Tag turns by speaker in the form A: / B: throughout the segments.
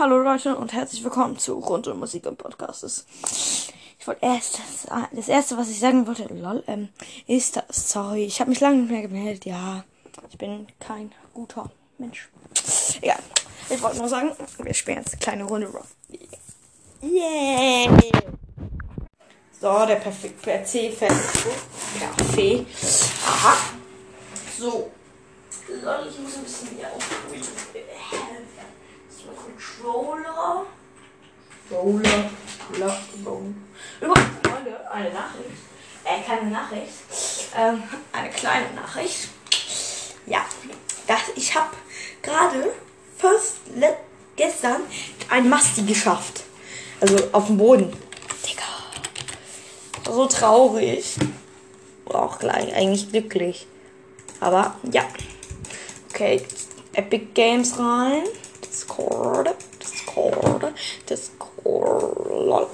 A: Hallo Leute und herzlich willkommen zu Grund und Musik und Podcasts. Ich wollte erst, das erste, was ich sagen wollte, lol, ähm, ist, das, sorry, ich habe mich lange nicht mehr gemeldet, ja, ich bin kein guter Mensch. Egal, ich wollte nur sagen, wir spielen jetzt eine kleine Runde Rock. Yeah! So, der perfekte PC-Facebook. Kaffee. Aha. So. Lol, ich muss ein bisschen hier aufholen. Controller. Roller. Lockdown. Übrigens, Freunde, eine Nachricht. Äh, keine Nachricht. Ähm, eine kleine Nachricht. Ja, das, ich habe gerade first gestern ein Masti geschafft. Also auf dem Boden. Digga. So traurig. Auch gleich eigentlich glücklich. Aber ja. Okay, Epic Games rein. Discord, Discord, Discord, lol.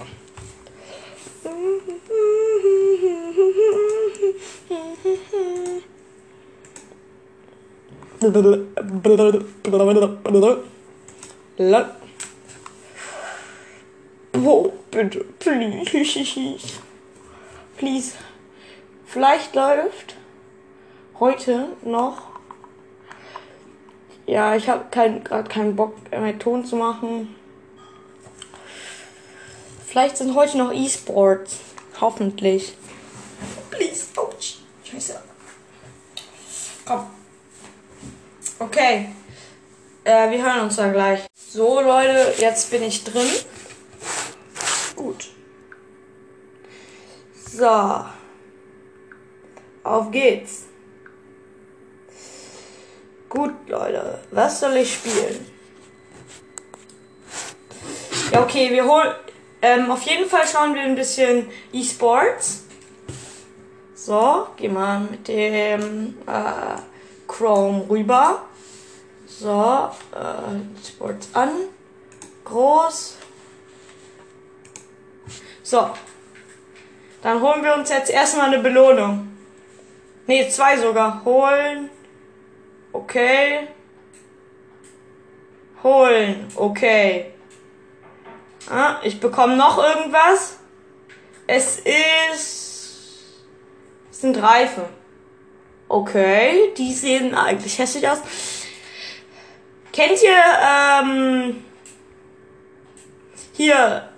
A: Lol. Wo, bitte, please. Please. Vielleicht läuft heute noch ja, ich habe kein, gerade keinen Bock, mehr Ton zu machen. Vielleicht sind heute noch E-Sports. Hoffentlich. Please. Ouch. Scheiße. Komm. Okay. Äh, wir hören uns dann gleich. So, Leute, jetzt bin ich drin. Gut. So. Auf geht's. Gut, Leute. Was soll ich spielen? Ja, okay, wir holen. Ähm, auf jeden Fall schauen wir ein bisschen E-Sports. So, gehen wir mit dem äh, Chrome rüber. So, äh, Sports an. Groß. So. Dann holen wir uns jetzt erstmal eine Belohnung. Ne, zwei sogar. Holen. Okay. Holen. Okay. Ah, ich bekomme noch irgendwas. Es ist. Es sind Reifen. Okay, die sehen eigentlich hässlich aus. Kennt ihr ähm, hier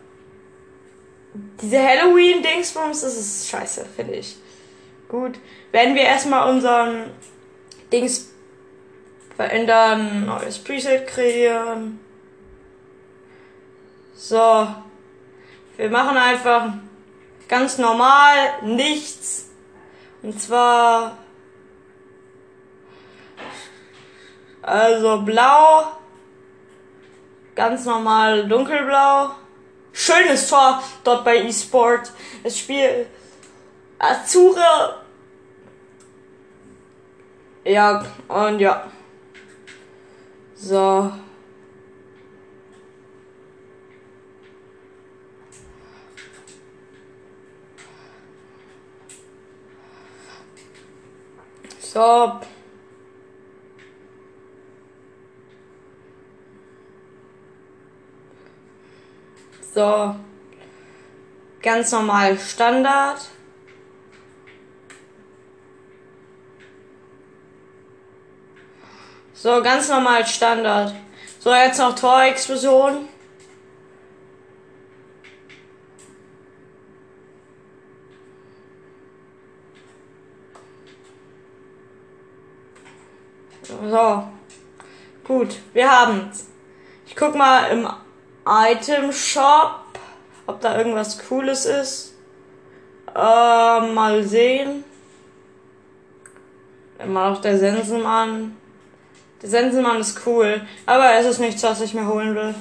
A: diese Halloween-Dingsbums? Das ist scheiße, finde ich. Gut, werden wir erstmal unseren Dings verändern, neues Preset kreieren. So. Wir machen einfach ganz normal nichts. Und zwar also blau, ganz normal dunkelblau. Schönes Tor dort bei eSport. Das Spiel Azure. Ja, und ja. So. So. So. Ganz normal Standard. So, ganz normal Standard. So, jetzt noch Torexplosion. So. Gut, wir haben's. Ich guck mal im Item Shop, ob da irgendwas Cooles ist. Äh, mal sehen. Immer noch der Sensenmann. Der Sensenmann ist cool, aber es ist nichts, was ich mir holen will.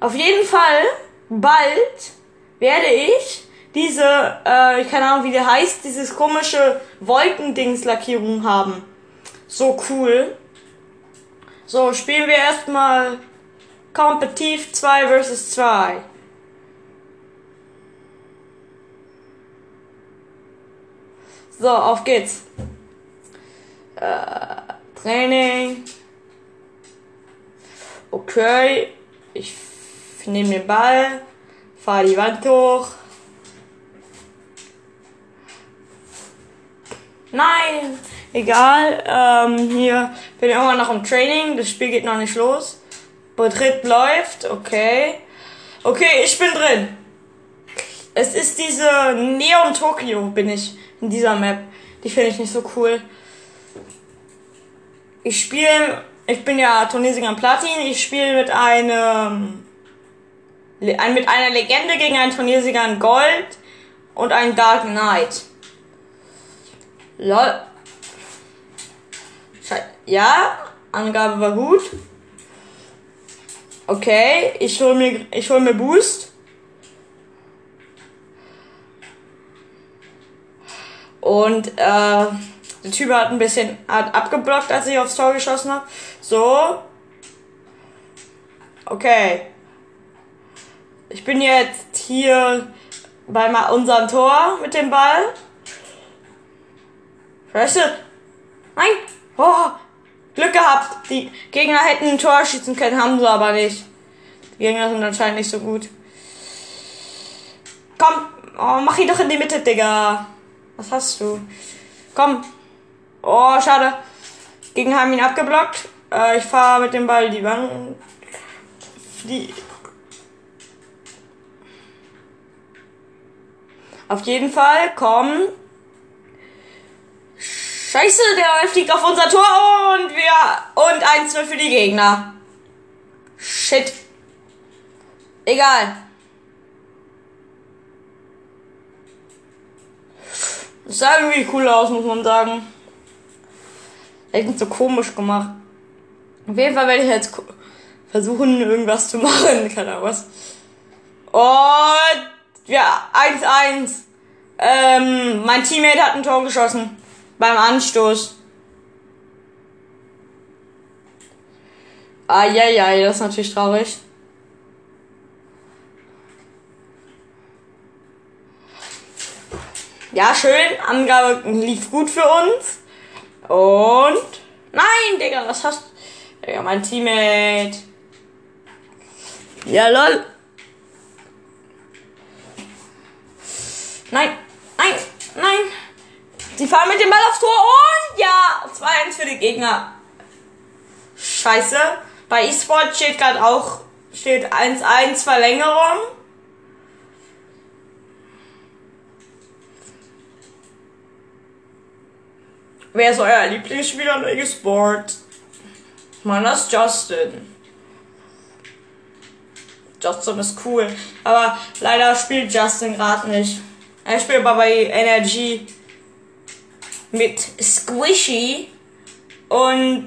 A: Auf jeden Fall, bald werde ich diese, äh, keine Ahnung wie der heißt, dieses komische Wolkendings-Lackierung haben. So cool. So, spielen wir erstmal Kompetitiv 2 vs 2. So, auf geht's. Äh, Training. Okay. Ich nehme den Ball, fahre die Wand hoch. Nein, egal. Ähm, hier bin ich immer noch im Training. Das Spiel geht noch nicht los. Betritt läuft. Okay. Okay, ich bin drin. Es ist diese Neon Tokyo, bin ich in dieser Map. Die finde ich nicht so cool. Ich spiele, ich bin ja Turniersieger Platin. Ich spiele mit einem, mit einer Legende gegen einen Turniersieger in Gold und einen Dark Knight. Lol. Ja, Angabe war gut. Okay, ich hol mir, ich hol mir Boost. Und äh, der Typ hat ein bisschen hat abgeblockt, als ich aufs Tor geschossen habe. So. Okay. Ich bin jetzt hier bei unserem Tor mit dem Ball. Scheiße. Nein. Oh, Glück gehabt. Die Gegner hätten ein Tor schießen können, haben sie aber nicht. Die Gegner sind anscheinend nicht so gut. Komm, oh, mach ihn doch in die Mitte, Digga. Was hast du? Komm. Oh, schade. Gegner haben ihn abgeblockt. Äh, ich fahre mit dem Ball die Wand. Die. Auf jeden Fall, komm. Scheiße, der fliegt auf unser Tor und wir. Und 1-0 für die Gegner. Shit. Egal. Das sah irgendwie cool aus, muss man sagen. Echt so komisch gemacht. Auf jeden Fall werde ich jetzt versuchen, irgendwas zu machen. Keine Ahnung was. Und ja, 1-1. Ähm, mein Teammate hat ein Tor geschossen beim Anstoß. Ah, ja, ja, das ist natürlich traurig. Ja, schön. Angabe lief gut für uns. Und. Nein, Digga, was hast du? Digga, mein Teammate. Ja, lol. Nein, nein, nein. Sie fahren mit dem Ball aufs Tor und ja, 2-1 für die Gegner. Scheiße. Bei eSport steht gerade auch steht 1-1 Verlängerung. Wer ist euer Lieblingsspieler in eSport? Meiner ist Justin. Justin ist cool. Aber leider spielt Justin gerade nicht. Er spielt aber bei Energy mit Squishy und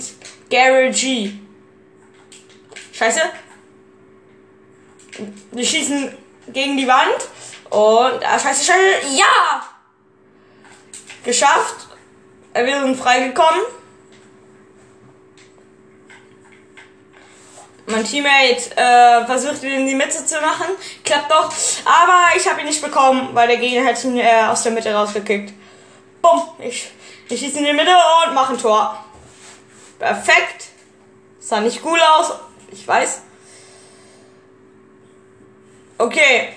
A: Gary G. Scheiße. Wir schießen gegen die Wand. Und, ah, scheiße, scheiße, ja! Geschafft. Wir sind freigekommen. Mein Teammate äh, versucht ihn in die Mitte zu machen. Klappt doch. Aber ich habe ihn nicht bekommen, weil der Gegner hat ihn äh, aus der Mitte rausgekickt. Bumm. Ich, ich schieße in die Mitte und mache ein Tor. Perfekt. Sah nicht cool aus. Ich weiß. Okay.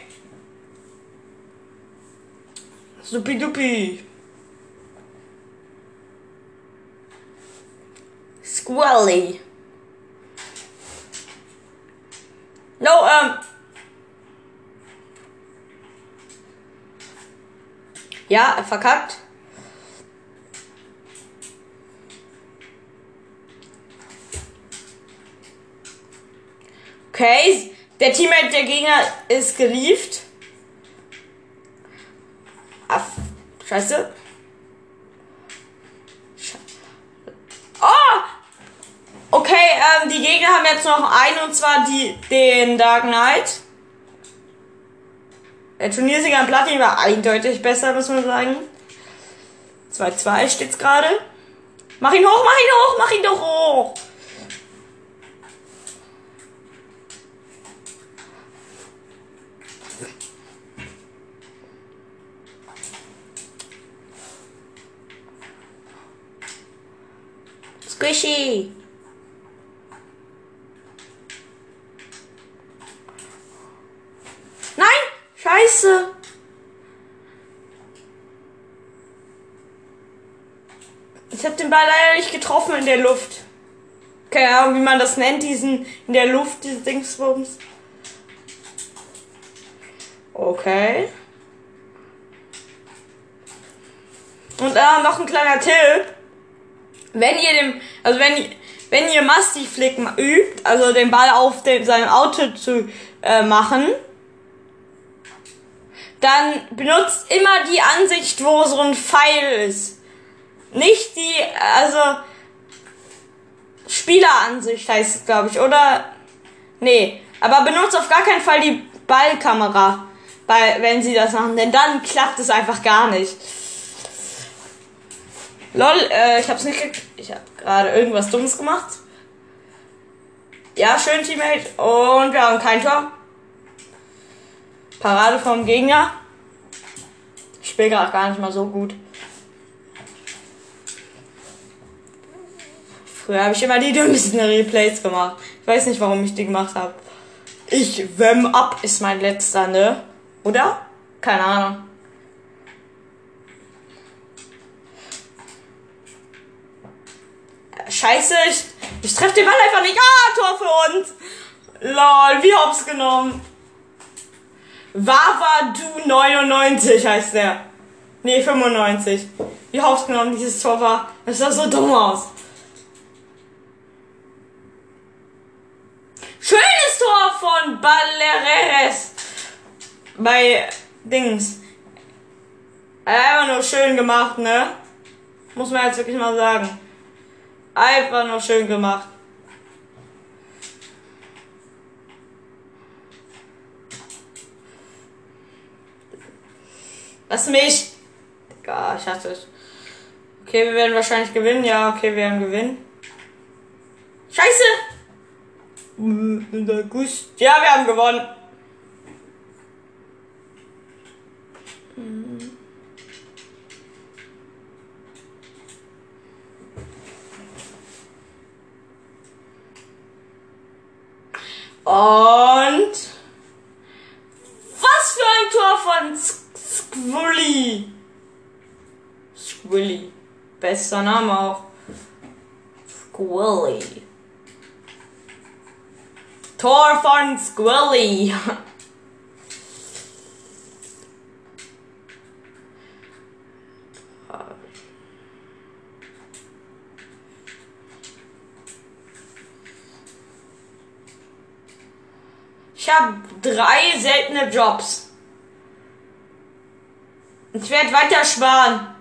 A: Supidupi. Squally. No, ähm. Ja, verkackt. Okay, der Teammate der Gegner ist gelieft. Ach, scheiße. Oh! Okay, ähm, die Gegner haben jetzt noch einen und zwar die, den Dark Knight. Der Turniersieger in Platin war eindeutig besser, muss man sagen. 2-2 steht's gerade. Mach ihn hoch, mach ihn hoch, mach ihn doch hoch. Squishy! Nein! Scheiße! Ich hab den Ball leider nicht getroffen in der Luft. Keine Ahnung, wie man das nennt, diesen in der Luft, diese Dingsbums. Okay. Und äh, noch ein kleiner Tipp. Wenn ihr dem, also wenn, wenn ihr Masti-Flick übt, also den Ball auf dem, seinem Auto zu äh, machen, dann benutzt immer die Ansicht, wo so ein Pfeil ist. Nicht die, also Spieleransicht heißt es, glaube ich, oder? Nee, aber benutzt auf gar keinen Fall die Ballkamera, bei, wenn sie das machen, denn dann klappt es einfach gar nicht. Lol, äh, ich hab's nicht gekriegt. Ich hab gerade irgendwas Dummes gemacht. Ja, schön, Teammate. Und wir haben kein Tor. Parade vom Gegner. Ich spiele gerade gar nicht mal so gut. Früher habe ich immer die dümmsten Replays gemacht. Ich weiß nicht, warum ich die gemacht habe. Ich wem ab ist mein letzter, ne? Oder? Keine Ahnung. Scheiße, ich, ich treffe den Ball einfach nicht. Ah, Tor für uns. Lol, wie hops genommen. Wawa du 99 heißt der. Nee, 95. Wie hops genommen dieses Tor war. Das sah so dumm aus. Schönes Tor von Balereres. Bei Dings. Einfach nur schön gemacht, ne? Muss man jetzt wirklich mal sagen. Einfach nur schön gemacht. Lass mich. Egal, ich hatte es. Okay, wir werden wahrscheinlich gewinnen. Ja, okay, wir werden gewinnen. Scheiße! Ja, wir haben gewonnen. Und was für ein Tor von Squilly. Squilly. Bester Name auch. Squilly. Tor von Squilly. Ich habe drei seltene Jobs. Ich werde weiter sparen,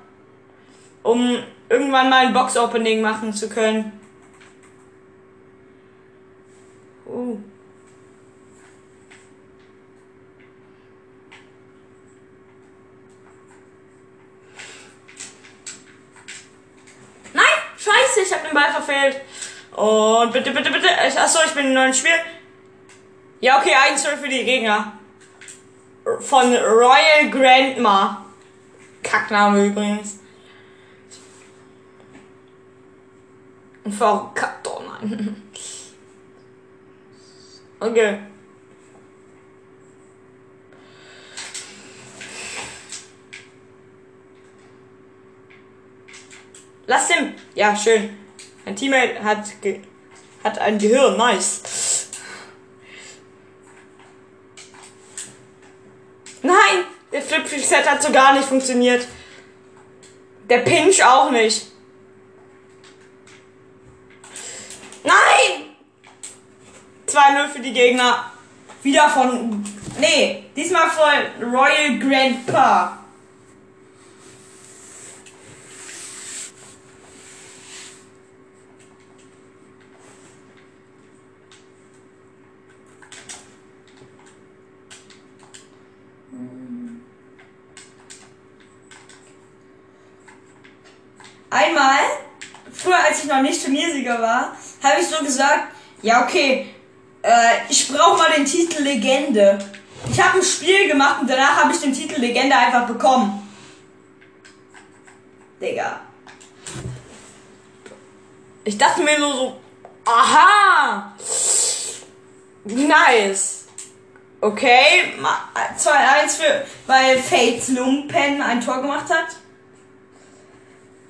A: um irgendwann mal ein Box-Opening machen zu können. Uh. Nein, scheiße, ich habe den Ball verfehlt. Und bitte, bitte, bitte. Achso, ich bin in einem neuen Spiel. Ja, okay, 1-0 für die Gegner. Von Royal Grandma. Kackname übrigens. Verkackt, oh nein. Okay. Lass den. Ja, schön. Mein Teammate hat, hat ein Gehirn. Nice. Nein! Der Flip Set hat so gar nicht funktioniert. Der Pinch auch nicht. Nein! 2-0 für die Gegner. Wieder von. Nee, diesmal von Royal Grandpa. Einmal, früher als ich noch nicht Turniersieger war, habe ich so gesagt, ja okay, äh, ich brauche mal den Titel Legende. Ich habe ein Spiel gemacht und danach habe ich den Titel Legende einfach bekommen. Digga. Ich dachte mir nur so, aha, nice. Okay, 2-1 für, weil Fates Lumpen ein Tor gemacht hat.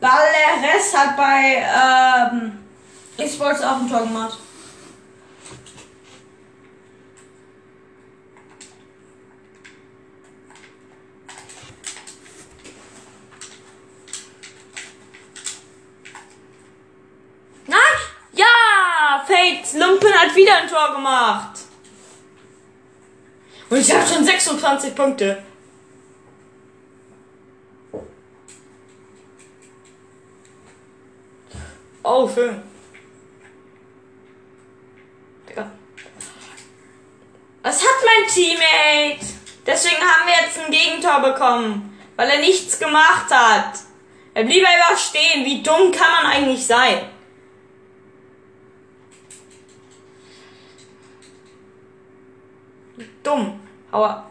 A: Balleres hat bei ähm, Esports auch ein Tor gemacht. Nein! Ja! Fates Lumpen hat wieder ein Tor gemacht. Und ich habe schon 26 Punkte. Oh, schön. Digga. Was hat mein Teammate? Deswegen haben wir jetzt ein Gegentor bekommen. Weil er nichts gemacht hat. Er blieb einfach stehen. Wie dumm kann man eigentlich sein? Dumm. Aber.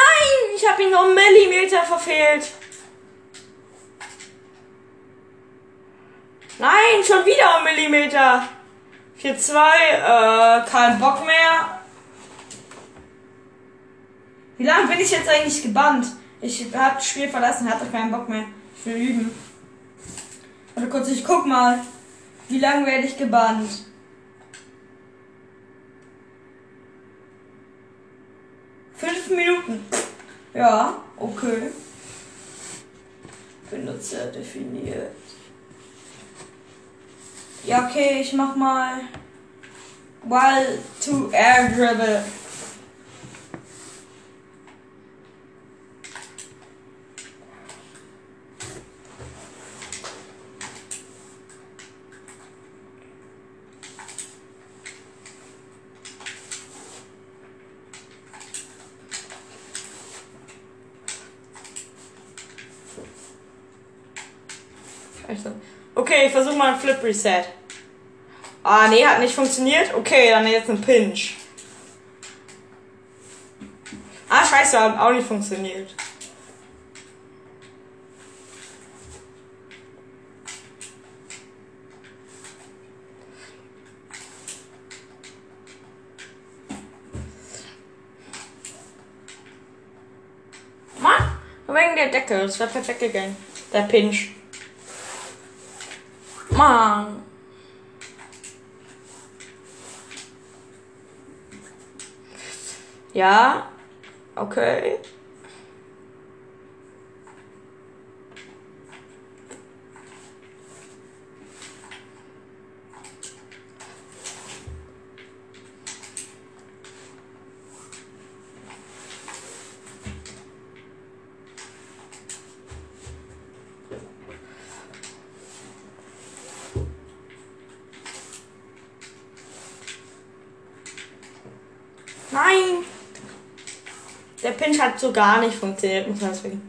A: Nein, ich habe ihn um Millimeter verfehlt. Nein, schon wieder um Millimeter. 4-2, äh, kein Bock mehr. Wie lange bin ich jetzt eigentlich gebannt? Ich hab das Spiel verlassen, hatte keinen Bock mehr. Ich will üben. Warte kurz, ich guck mal. Wie lange werde ich gebannt? Fünf Minuten. Ja, okay. Benutzer definiert. Ja, okay, ich mach mal While to Air Dribble. Scheiße. Okay, ich versuche mal ein Flip Reset. Ah, nee, hat nicht funktioniert. Okay, dann jetzt ein Pinch. Ah, scheiße, hat auch nicht funktioniert. Mann, wegen der Decke. Das wäre perfekt gegangen. Der Pinch. Ja, okay. Der Pinch hat so gar nicht funktioniert, muss man sagen.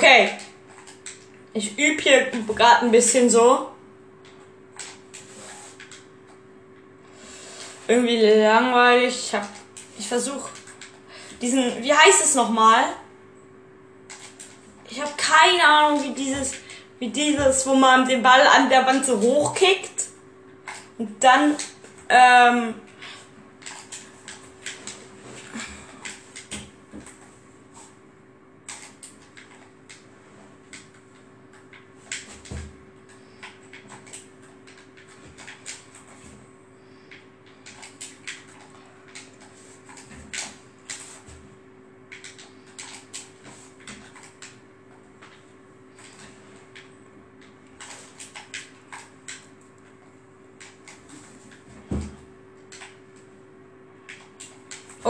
A: Okay. Ich übe hier gerade ein bisschen so. Irgendwie langweilig. Ich hab. Ich versuche diesen. Wie heißt es nochmal? Ich habe keine Ahnung, wie dieses. Wie dieses, wo man den Ball an der Wand so hochkickt. Und dann. Ähm,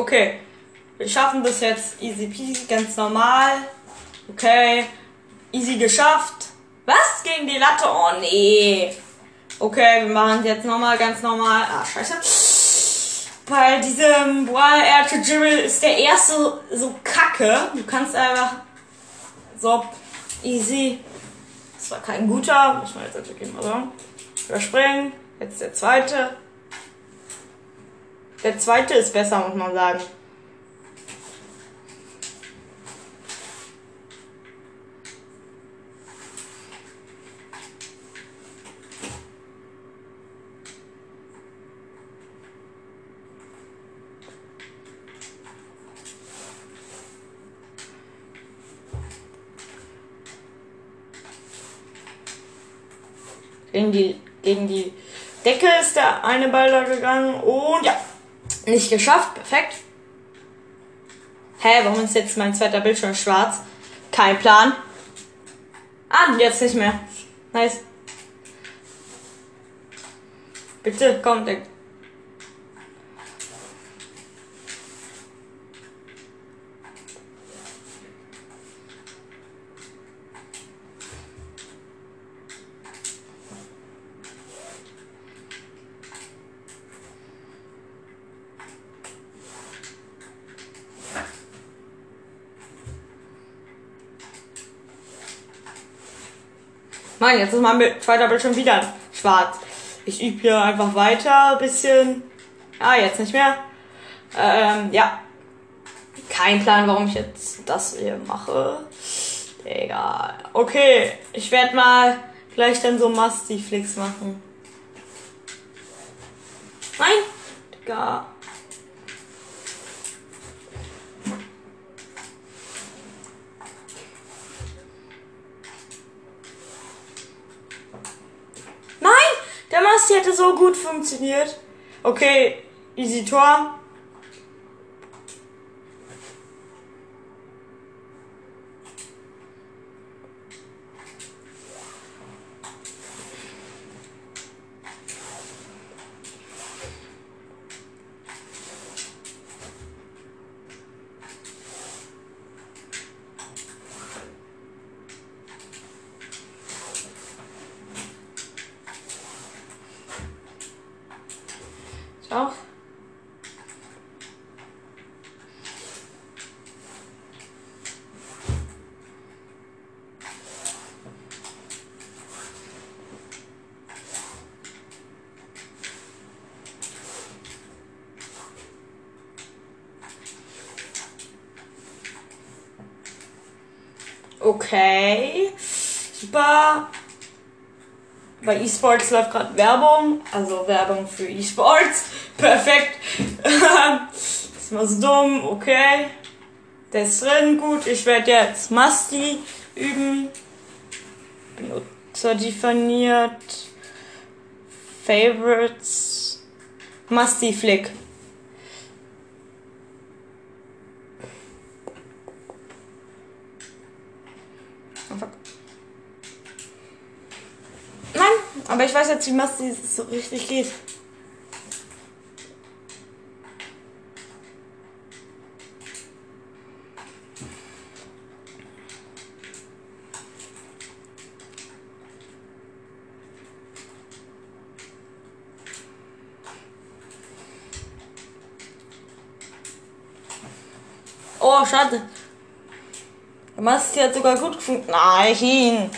A: Okay. Wir schaffen das jetzt easy peasy, ganz normal. Okay. Easy geschafft. Was? Gegen die Latte? Oh nee. Okay, wir machen es jetzt nochmal ganz normal. Ah, scheiße. Bei diesem Wild Air to ist der erste so kacke. Du kannst einfach so easy. Das war kein guter, muss man jetzt natürlich mal sagen. Überspringen. Jetzt der zweite. Der zweite ist besser, muss man sagen. Gegen die, gegen die Decke ist der eine Ball da gegangen und ja, nicht geschafft. Perfekt. Hä, warum ist jetzt mein zweiter Bildschirm schwarz? Kein Plan. Ah, jetzt nicht mehr. Nice. Bitte, komm, der Mann, jetzt ist mein zweiter Bildschirm wieder schwarz. Ich übe hier einfach weiter, bisschen. Ah, jetzt nicht mehr. Ähm, ja. Kein Plan, warum ich jetzt das hier mache. Egal. Okay, ich werde mal gleich dann so Musty-Flicks machen. Nein! Digga. Hätte so gut funktioniert. Okay, easy Tor. auch. Okay. Super bei eSports läuft gerade Werbung, also Werbung für eSports. Perfekt. ist mal so dumm, okay. Der ist drin, gut. Ich werde jetzt Musty üben. Benutzer definiert. Favorites. Musty Flick. Aber ich weiß jetzt, wie Masti so richtig geht. Oh, schade. Masti hat sogar gut gefunden. Nein.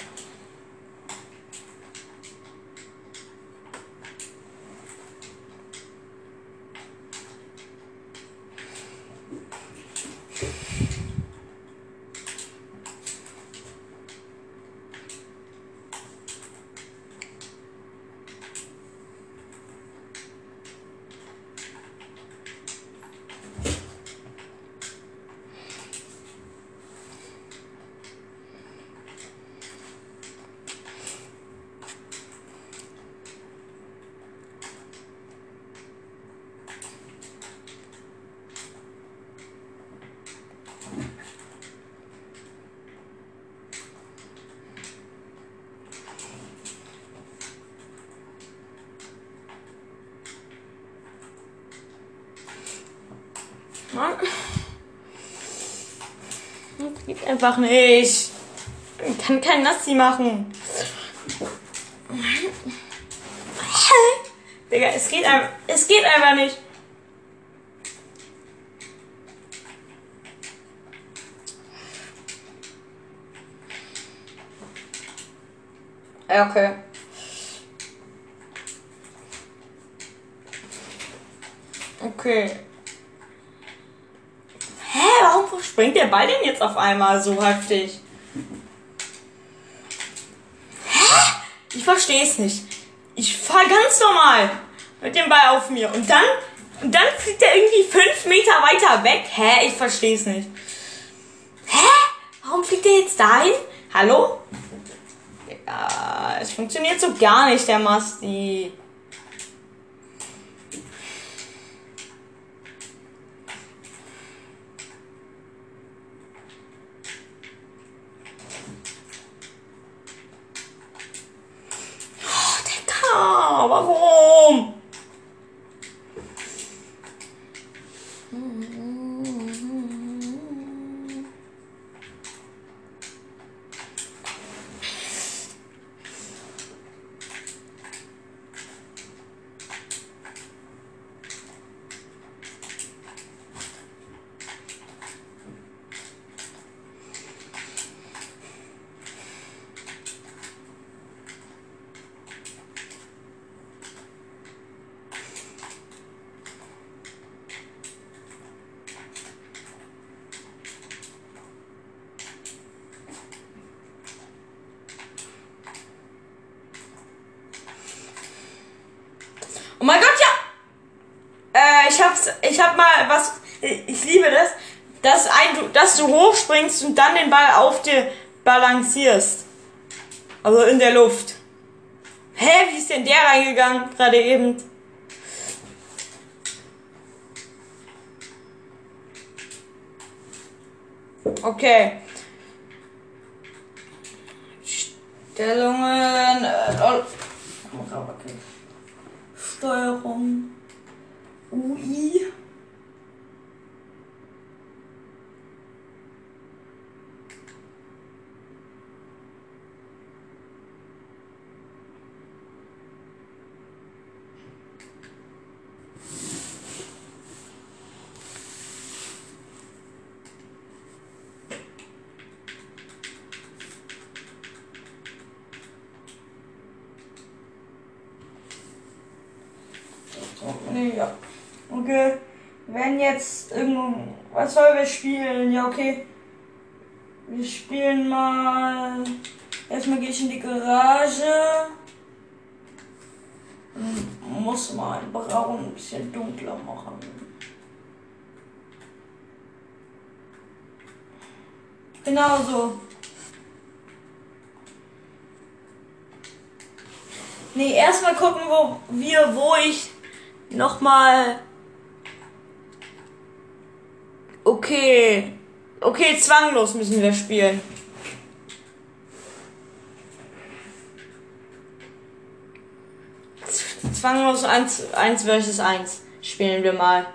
A: Mann. Das geht einfach nicht. Ich kann kein Nassi machen. Digga, es geht, es geht einfach nicht. Okay. Okay. Hä, warum springt der Ball denn jetzt auf einmal so heftig? Hä? Ich verstehe es nicht. Ich fahre ganz normal mit dem Ball auf mir und dann und dann fliegt er irgendwie fünf Meter weiter weg. Hä? Ich verstehe es nicht. Hä? Warum fliegt er jetzt dahin? Hallo? Ja, es funktioniert so gar nicht, der Masti. Oh, warum? Oh mein Gott, ja! Äh, ich hab's, ich hab mal was, ich liebe das, dass, ein, dass du hochspringst und dann den Ball auf dir balancierst. Also in der Luft. Hä, wie ist denn der reingegangen, gerade eben? Okay. Stellungen. Äh, okay. Steuerung UI. Nee, ja. Okay. Wenn jetzt irgendwo. Was sollen wir spielen? Ja, okay. Wir spielen mal. Erstmal gehe ich in die Garage. Muss mal den Braun ein bisschen machen. Genau so. Nee, erstmal gucken, wo wir, wo ich Nochmal. Okay. Okay, zwanglos müssen wir spielen. Zwanglos 1, 1 versus 1 spielen wir mal.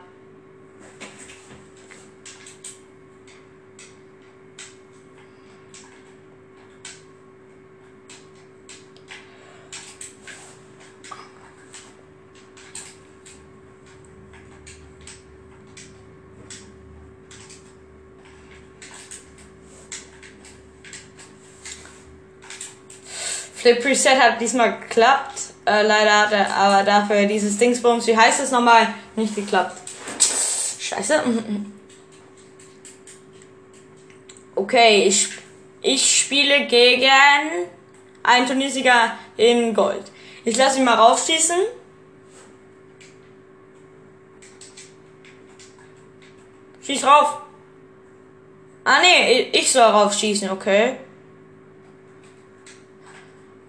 A: Flip Preset hat diesmal geklappt. Äh, leider hat er aber dafür dieses Dingsbums, wie heißt es nochmal, nicht geklappt. Scheiße. Okay, ich, ich spiele gegen einen Turniersieger in Gold. Ich lasse ihn mal raufschießen. Schieß rauf. Ah nee, ich soll raufschießen, okay.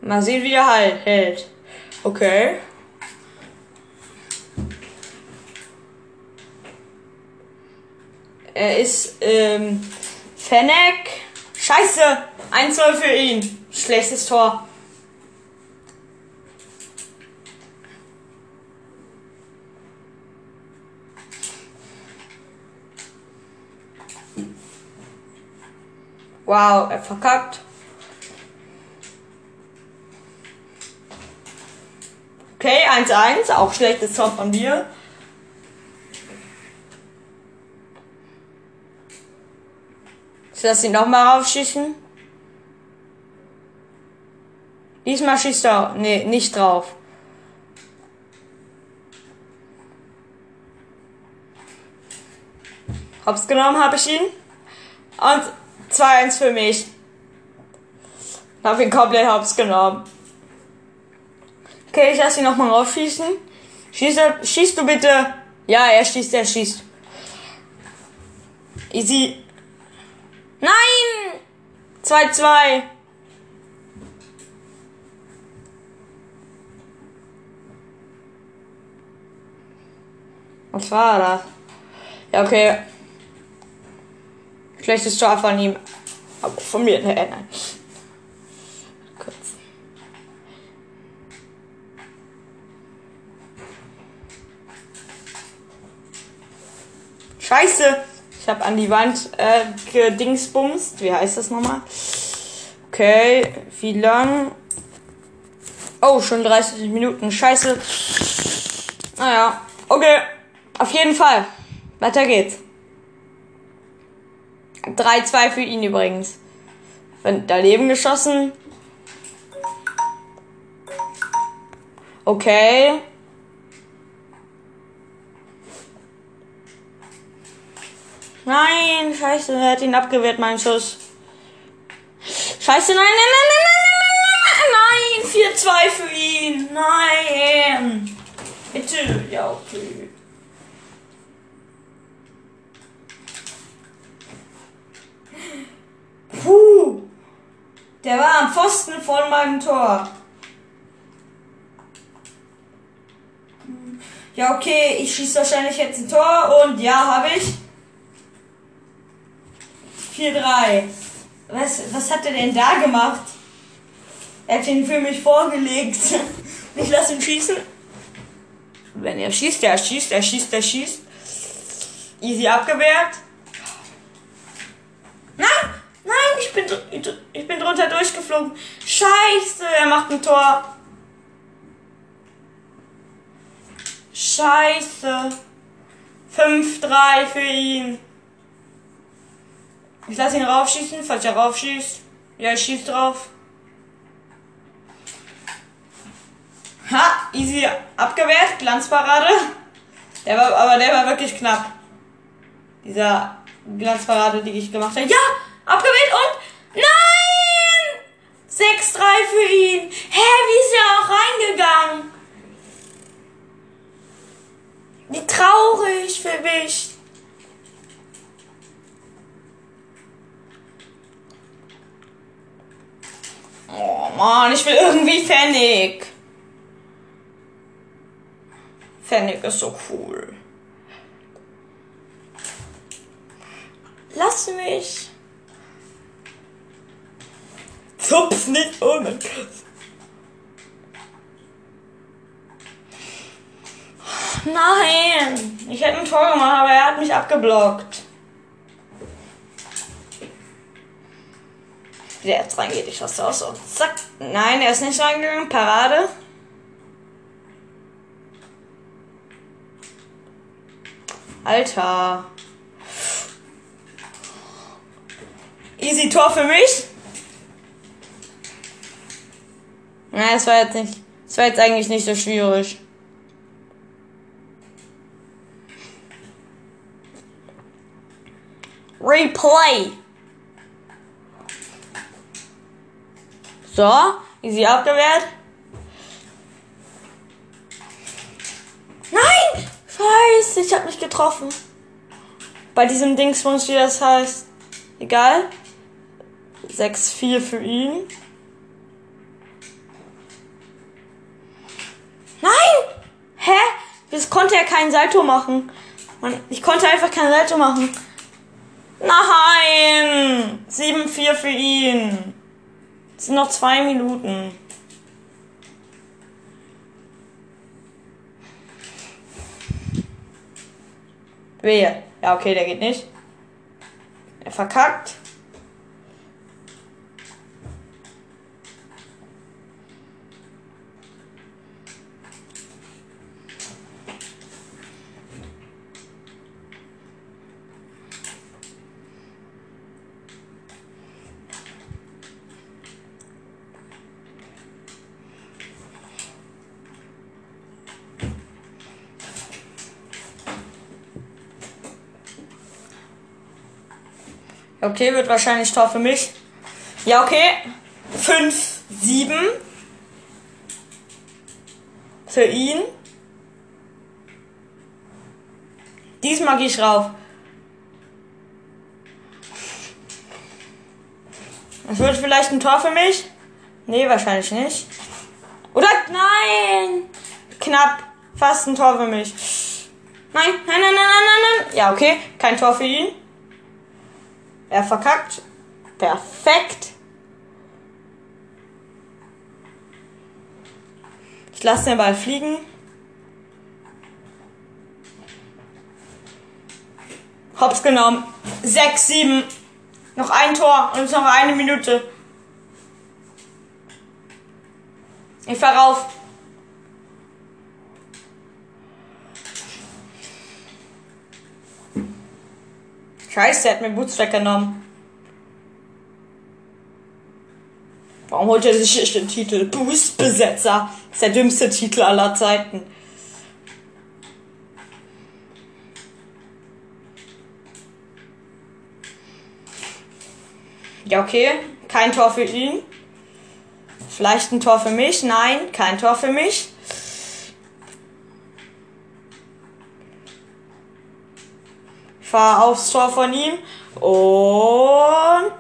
A: Mal sehen, wie der halt hält. Okay. Er ist ähm, Fennec. Scheiße! 1-0 für ihn. Schlechtes Tor. Wow, er verkackt. 1-1, auch schlechtes Tor von dir. Ich lasse ihn nochmal raufschießen. Diesmal schießt er. Nee, nicht drauf. Hops genommen habe ich ihn. Und 2-1 für mich. Hab ihn komplett hops genommen. Okay, ich lasse ihn nochmal raufschießen. Schießt, er, schießt du bitte. Ja, er schießt, er schießt. Easy. Nein! 2-2. Was war das? Ja, okay. Schlechtes Tor von ihm. Aber von mir, ne, nein. Scheiße! Ich habe an die Wand äh, gedingsbumst. Wie heißt das nochmal? Okay, wie lang? Oh, schon 30 Minuten. Scheiße. Naja, okay. Auf jeden Fall. Weiter geht's. 3-2 für ihn übrigens. Daneben geschossen. Okay. Nein, scheiße, er hat ihn abgewehrt, mein Schuss. Scheiße, nein, nein, nein, nein, nein, nein, nein, 4-2 für ihn. Nein. Bitte, ja, okay. Puh. Der war am Pfosten von meinem Tor. Ja, okay, ich schieße wahrscheinlich jetzt ein Tor und ja, habe ich. 4-3. Was, was hat er denn da gemacht? Er hat ihn für mich vorgelegt. Ich lasse ihn schießen. Wenn er schießt, er schießt, er schießt, er schießt. Easy abgewehrt. Nein! Nein, ich bin, ich bin drunter durchgeflogen. Scheiße, er macht ein Tor. Scheiße. 5-3 für ihn. Ich lasse ihn raufschießen, falls er raufschießt. Ja, ich schieß drauf. Ha, easy abgewehrt, Glanzparade. Der war, aber der war wirklich knapp. Dieser Glanzparade, die ich gemacht habe. Ja, abgewehrt und nein! 6-3 für ihn. Hä, wie ist er auch reingegangen? Wie traurig für mich. Oh Mann, ich will irgendwie Pfennig. Pfennig ist so cool. Lass mich. Zupf nicht um. Nein, ich hätte ein Tor gemacht, aber er hat mich abgeblockt. Der jetzt reingeht, ich hasse auch so. Zack. Nein, er ist nicht reingegangen. Parade. Alter. Easy Tor für mich. Na, es war jetzt nicht. Es war jetzt eigentlich nicht so schwierig. Replay. So, easy abgewehrt. Nein! Scheiße, ich hab mich getroffen. Bei diesem Dingsbums, wie das heißt. Egal. 6-4 für ihn. Nein! Hä? Jetzt konnte er keinen Salto machen. Ich konnte einfach keinen Salto machen. Nein! 7-4 für ihn. Es sind noch zwei Minuten. Wehe. Ja, okay, der geht nicht. Er verkackt. Okay, wird wahrscheinlich Tor für mich. Ja, okay. 5, 7. Für ihn. Diesmal gehe ich rauf. Es wird vielleicht ein Tor für mich? Nee, wahrscheinlich nicht. Oder nein! Knapp. Fast ein Tor für mich. Nein, nein, nein, nein, nein, nein. Ja, okay. Kein Tor für ihn. Er verkackt. Perfekt. Ich lasse den Ball fliegen. Hops genommen. 6, 7. Noch ein Tor und es ist noch eine Minute. Ich fahr rauf. Scheiße, der hat mir Boots weggenommen. Warum holt er sich den Titel? Boost-Besetzer. Das ist der dümmste Titel aller Zeiten. Ja, okay. Kein Tor für ihn. Vielleicht ein Tor für mich. Nein, kein Tor für mich. Fahre aufs Tor von ihm. Und.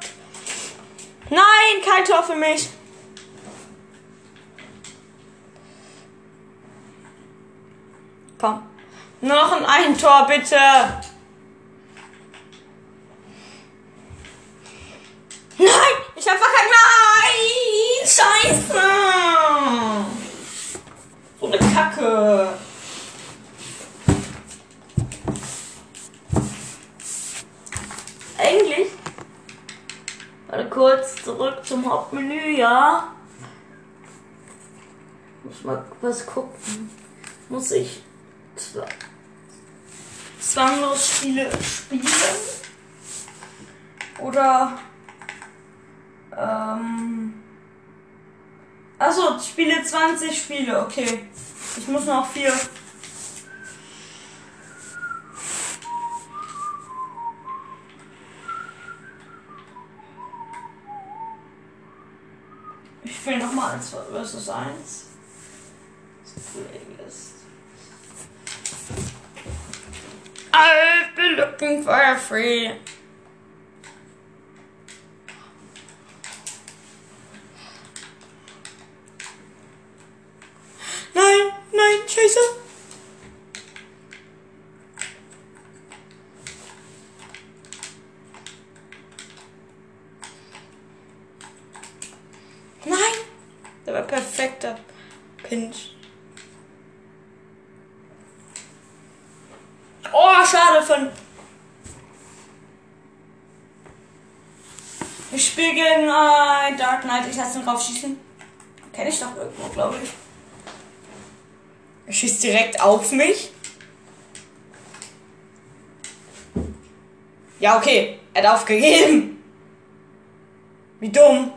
A: Nein, kein Tor für mich. Komm. Noch ein, ein Tor, bitte. Nein, ich hab verkackt. Nein, scheiße. So eine Kacke. Eigentlich. Warte kurz zurück zum Hauptmenü, ja. Muss mal was gucken. Muss ich zwanglos Spiele spielen? Oder ähm. Achso, Spiele 20 Spiele, okay. Ich muss noch vier. Ich spiele nochmal 1 versus 1. Playlist. I've been looking for a free. Nein, nein, scheiße. Nein, der war perfekter Pinch. Oh, schade von. Ich spiele gegen Knight. Ich lasse ihn drauf schießen. Kenne ich doch irgendwo, glaube ich. Er schießt direkt auf mich. Ja, okay. Er hat aufgegeben. Wie dumm.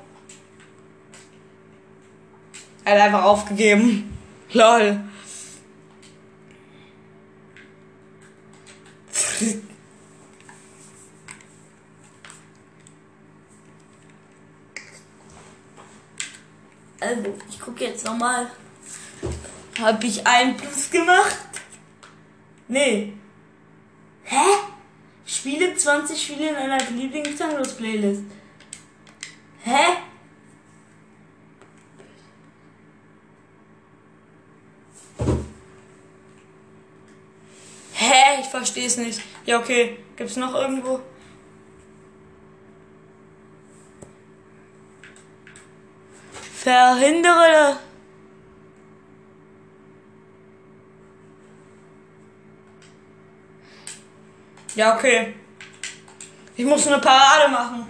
A: Er hat einfach aufgegeben. Lol. Also, ich nochmal. Habe ich ein Plus gemacht? Nee. Hä? Spiele 20 Spiele in einer Lieblings-Tangos-Playlist. Hä? Hä? Ich verstehe es nicht. Ja, okay. Gibt's noch irgendwo? Verhindere. Ja, okay. Ich muss eine Parade machen.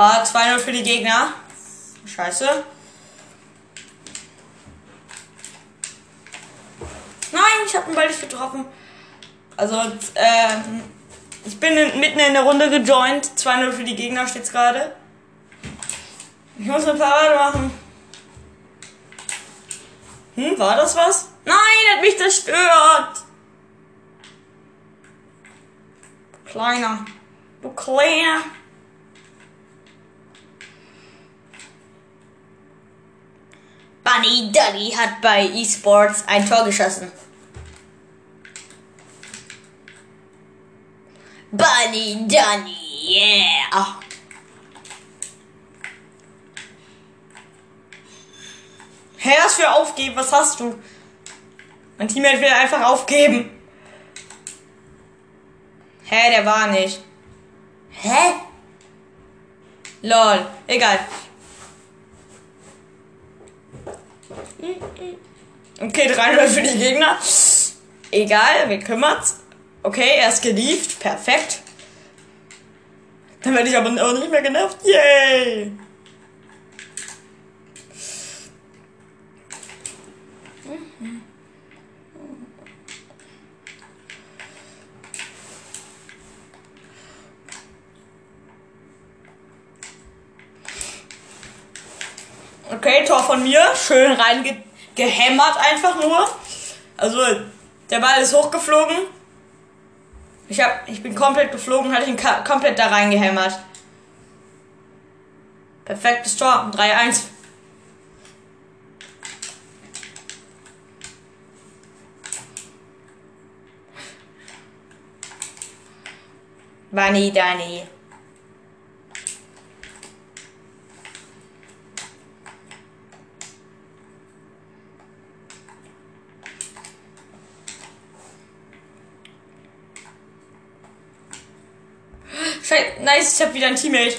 A: Ah, 2-0 für die Gegner. Scheiße. Nein, ich habe den Ball nicht getroffen. Also, äh, ich bin in, mitten in der Runde gejoint. 2-0 für die Gegner steht's gerade. Ich muss eine Parade machen. Hm, war das was? Nein, hat mich zerstört. Kleiner. Du Kleiner. Bunny Duddy hat bei eSports ein Tor geschossen. Bunny Dunny, yeah. Hä, was für aufgeben? Was hast du? Mein Teammate will einfach aufgeben. Hä, der war nicht. Hä? Lol, egal. Okay, 3-0 für die Gegner. Egal, wir kümmert's. Okay, er ist gelieft. Perfekt. Dann werde ich aber auch nicht mehr genervt. Yay! Okay, Tor von mir. Schön reingehämmert einfach nur. Also, der Ball ist hochgeflogen. Ich, hab, ich bin komplett geflogen, hatte ihn komplett da reingehämmert. Perfektes Tor. 3-1. Bunny Danny. Scheiße, nice, ich hab wieder ein Teammate.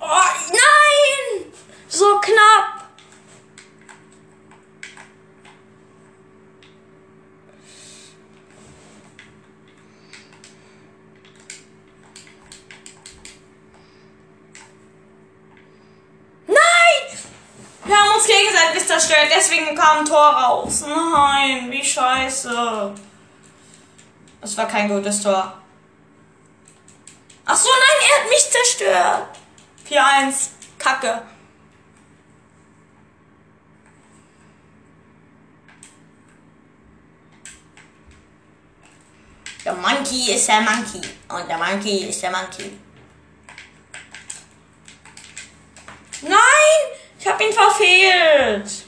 A: Oh, nein! So knapp! Wir haben uns gegenseitig zerstört, deswegen kam ein Tor raus. Nein, wie scheiße. Das war kein gutes Tor. Ach so, nein, er hat mich zerstört. 4-1. Kacke. Der Monkey ist der Monkey. Und der Monkey ist der Monkey. Nein! Ich hab ihn verfehlt.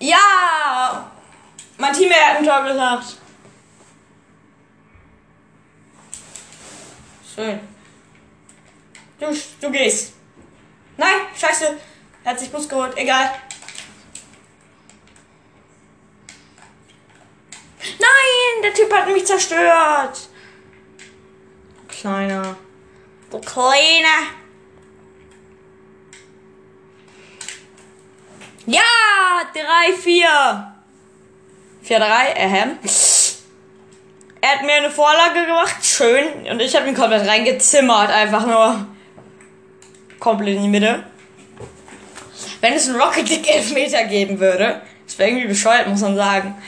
A: Ja! Mein Team hat ein Tor gesagt. Schön. Du, du gehst. Nein, scheiße. Er hat sich Bus geholt. Egal. Nein, der Typ hat mich zerstört. Kleiner. Du kleiner. Ja, 3, 4. 4, 3, ähm. Er hat mir eine Vorlage gemacht, schön. Und ich habe ihn komplett reingezimmert, einfach nur. Komplett in die Mitte. Wenn es einen Rocket League Elfmeter geben würde, das wäre irgendwie bescheuert, muss man sagen.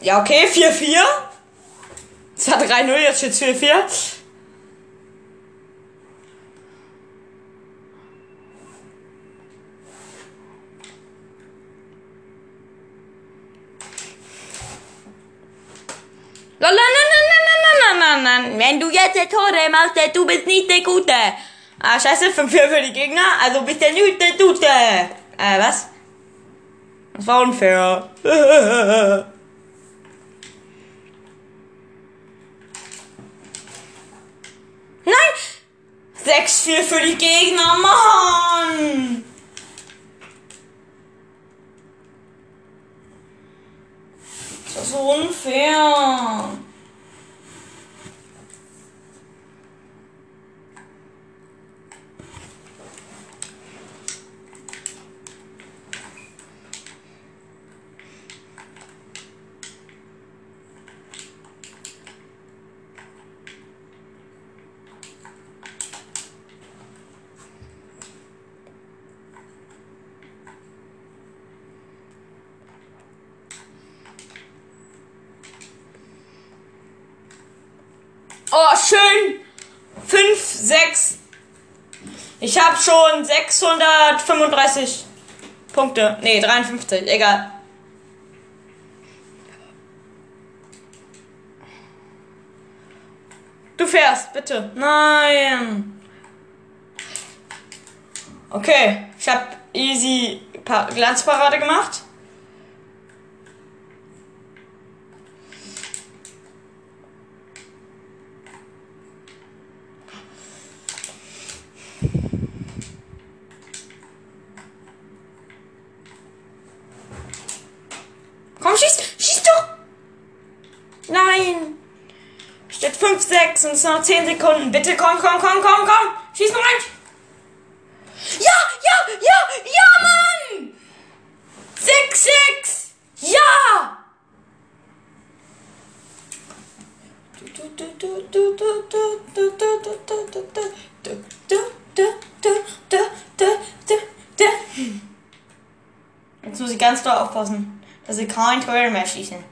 A: Ja, okay, 4-4. Es war 3-0, jetzt steht 4-4. letzte Tore macht, du bist nicht der Gute. Ah, scheiße, 5-4 für die Gegner, also bist der Nüte Dute. Äh, was? Das war unfair. Nein! 6-4 für die Gegner, Mann! Das ist unfair. 6. Ich habe schon 635 Punkte. Nee, 53. Egal. Du fährst, bitte. Nein. Okay, ich habe easy Glanzparade gemacht. Komm, schieß! Schieß doch! Nein! Steht 5, 6 und es sind noch 10 Sekunden. Bitte komm, komm, komm, komm, komm! Schieß noch rein! Ja, ja, ja, ja, Mann! 6, 6! Ja! Jetzt muss ich ganz doll aufpassen, dass ich kein Tor mehr schießen.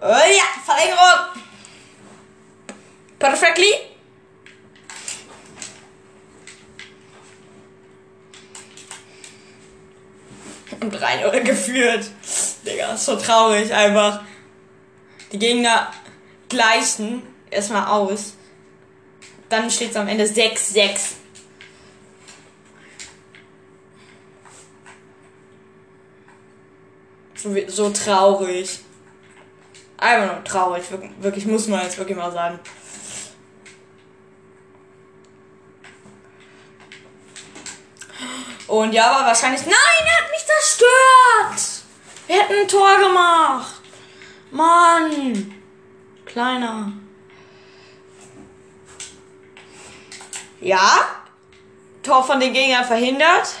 A: Oh ja, Verlängerung! Perfectly! Und 3 geführt. Digga, ist so traurig einfach. Die Gegner gleichen erstmal aus. Dann steht es am Ende 6-6. So, so traurig. Einfach nur traurig. Wirklich, wirklich muss man jetzt wirklich mal sagen. Und ja, aber wahrscheinlich. Nein, er hat mich zerstört! Wir hätten ein Tor gemacht. Mann. Kleiner. Ja. Tor von den Gegnern verhindert.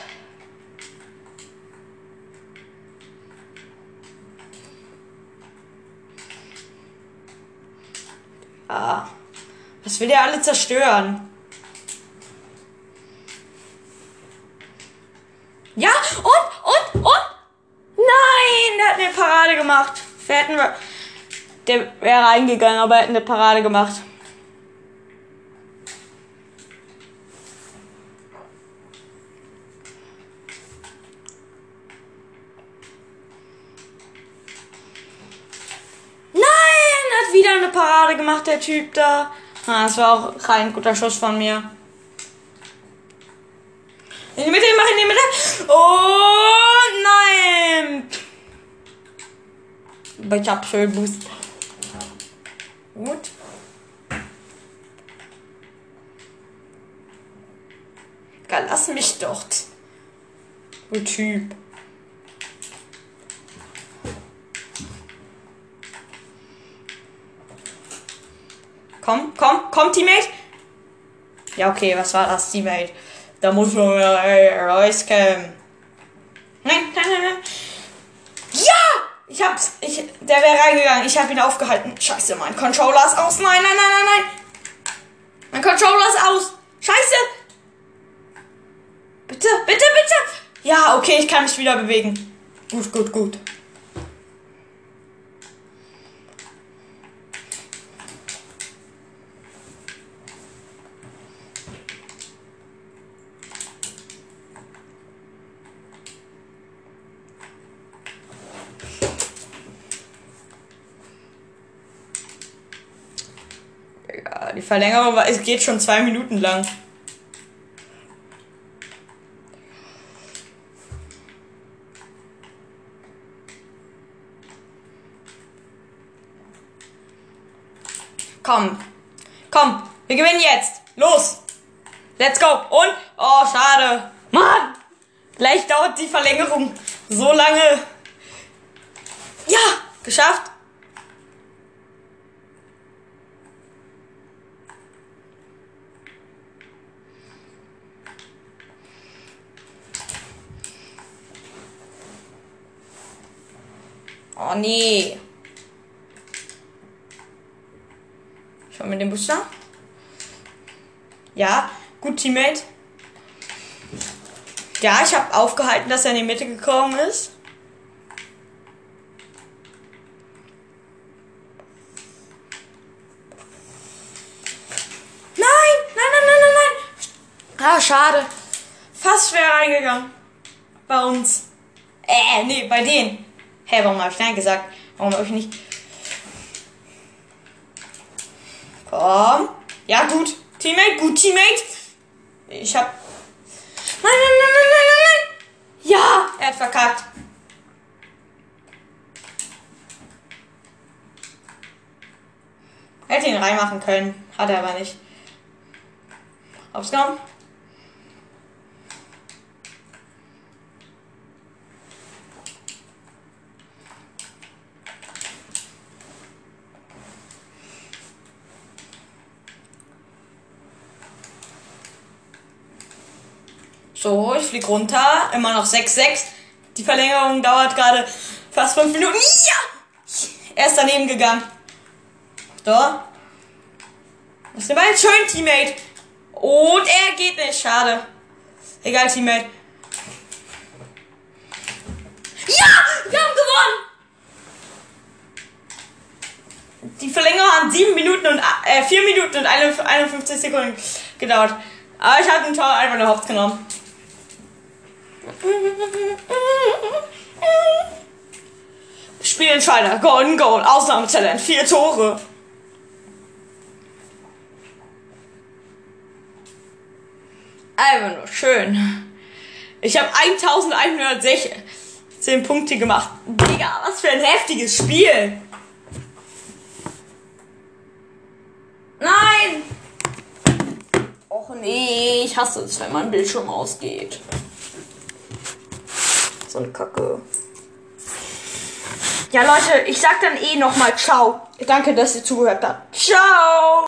A: Ah. Was will der alle zerstören? Ja, und, und, und. Nein, der hat eine Parade gemacht. Wir hätten wir. Der wäre reingegangen, aber er hat eine Parade gemacht. Nein, hat wieder eine Parade gemacht, der Typ da. Ah, das war auch kein guter Schuss von mir. In die Mitte, mach in die Mitte. Oh nein. Aber ich hab schön Boost. Gut. Ja, lass mich doch. Du Typ. Komm, komm, komm, Teammate. Ja, okay, was war das, Teammate? Da muss man rauskommen. Nein, nein, nein, nein. Ja! Ich hab's. Ich, der wäre reingegangen. Ich hab ihn aufgehalten. Scheiße, mein Controller ist aus. Nein, nein, nein, nein, nein. Mein Controller ist aus. Scheiße. Bitte, bitte, bitte. Ja, okay, ich kann mich wieder bewegen. Gut, gut, gut. Ja, die Verlängerung war, es geht schon zwei Minuten lang. Komm. Komm. Wir gewinnen jetzt. Los! Let's go! Und? Oh, schade. Mann! Gleich dauert die Verlängerung so lange. Ja! Geschafft! Oh nee. Schau mir den Booster. Ja, gut Teammate. Ja, ich habe aufgehalten, dass er in die Mitte gekommen ist. Nein, nein, nein, nein, nein, nein. Ah, schade. Fast schwer reingegangen. Bei uns. Äh, nee, bei denen. Hä, hey, warum habe ich Nein gesagt? Warum habe ich nicht. Komm. Ja, gut. Teammate, gut, Teammate. Ich hab. Nein, nein, nein, nein, nein, nein, nein. Ja, er hat verkackt. Hätte ihn reinmachen können. Hat er aber nicht. Aufs Kommen. So, ich flieg runter. Immer noch 6-6. Die Verlängerung dauert gerade fast 5 Minuten. Ja! Er ist daneben gegangen. So. Das ist ein schön, Teammate. Und er geht nicht. Schade. Egal, Teammate. Ja! Wir haben gewonnen! Die Verlängerung hat 7 Minuten und äh, 4 Minuten und 51 Sekunden gedauert. Aber ich habe den Tor einfach nur Hops genommen. Spielentscheider, Golden Goal, Ausnahmetalent, vier Tore. Einfach nur schön. Ich habe 1116 Punkte gemacht. Digga, was für ein heftiges Spiel. Nein! Och nee, ich hasse es, wenn mein Bildschirm ausgeht. Eine Kacke. Ja, Leute, ich sag dann eh nochmal Ciao. Danke, dass ihr zugehört habt. Ciao!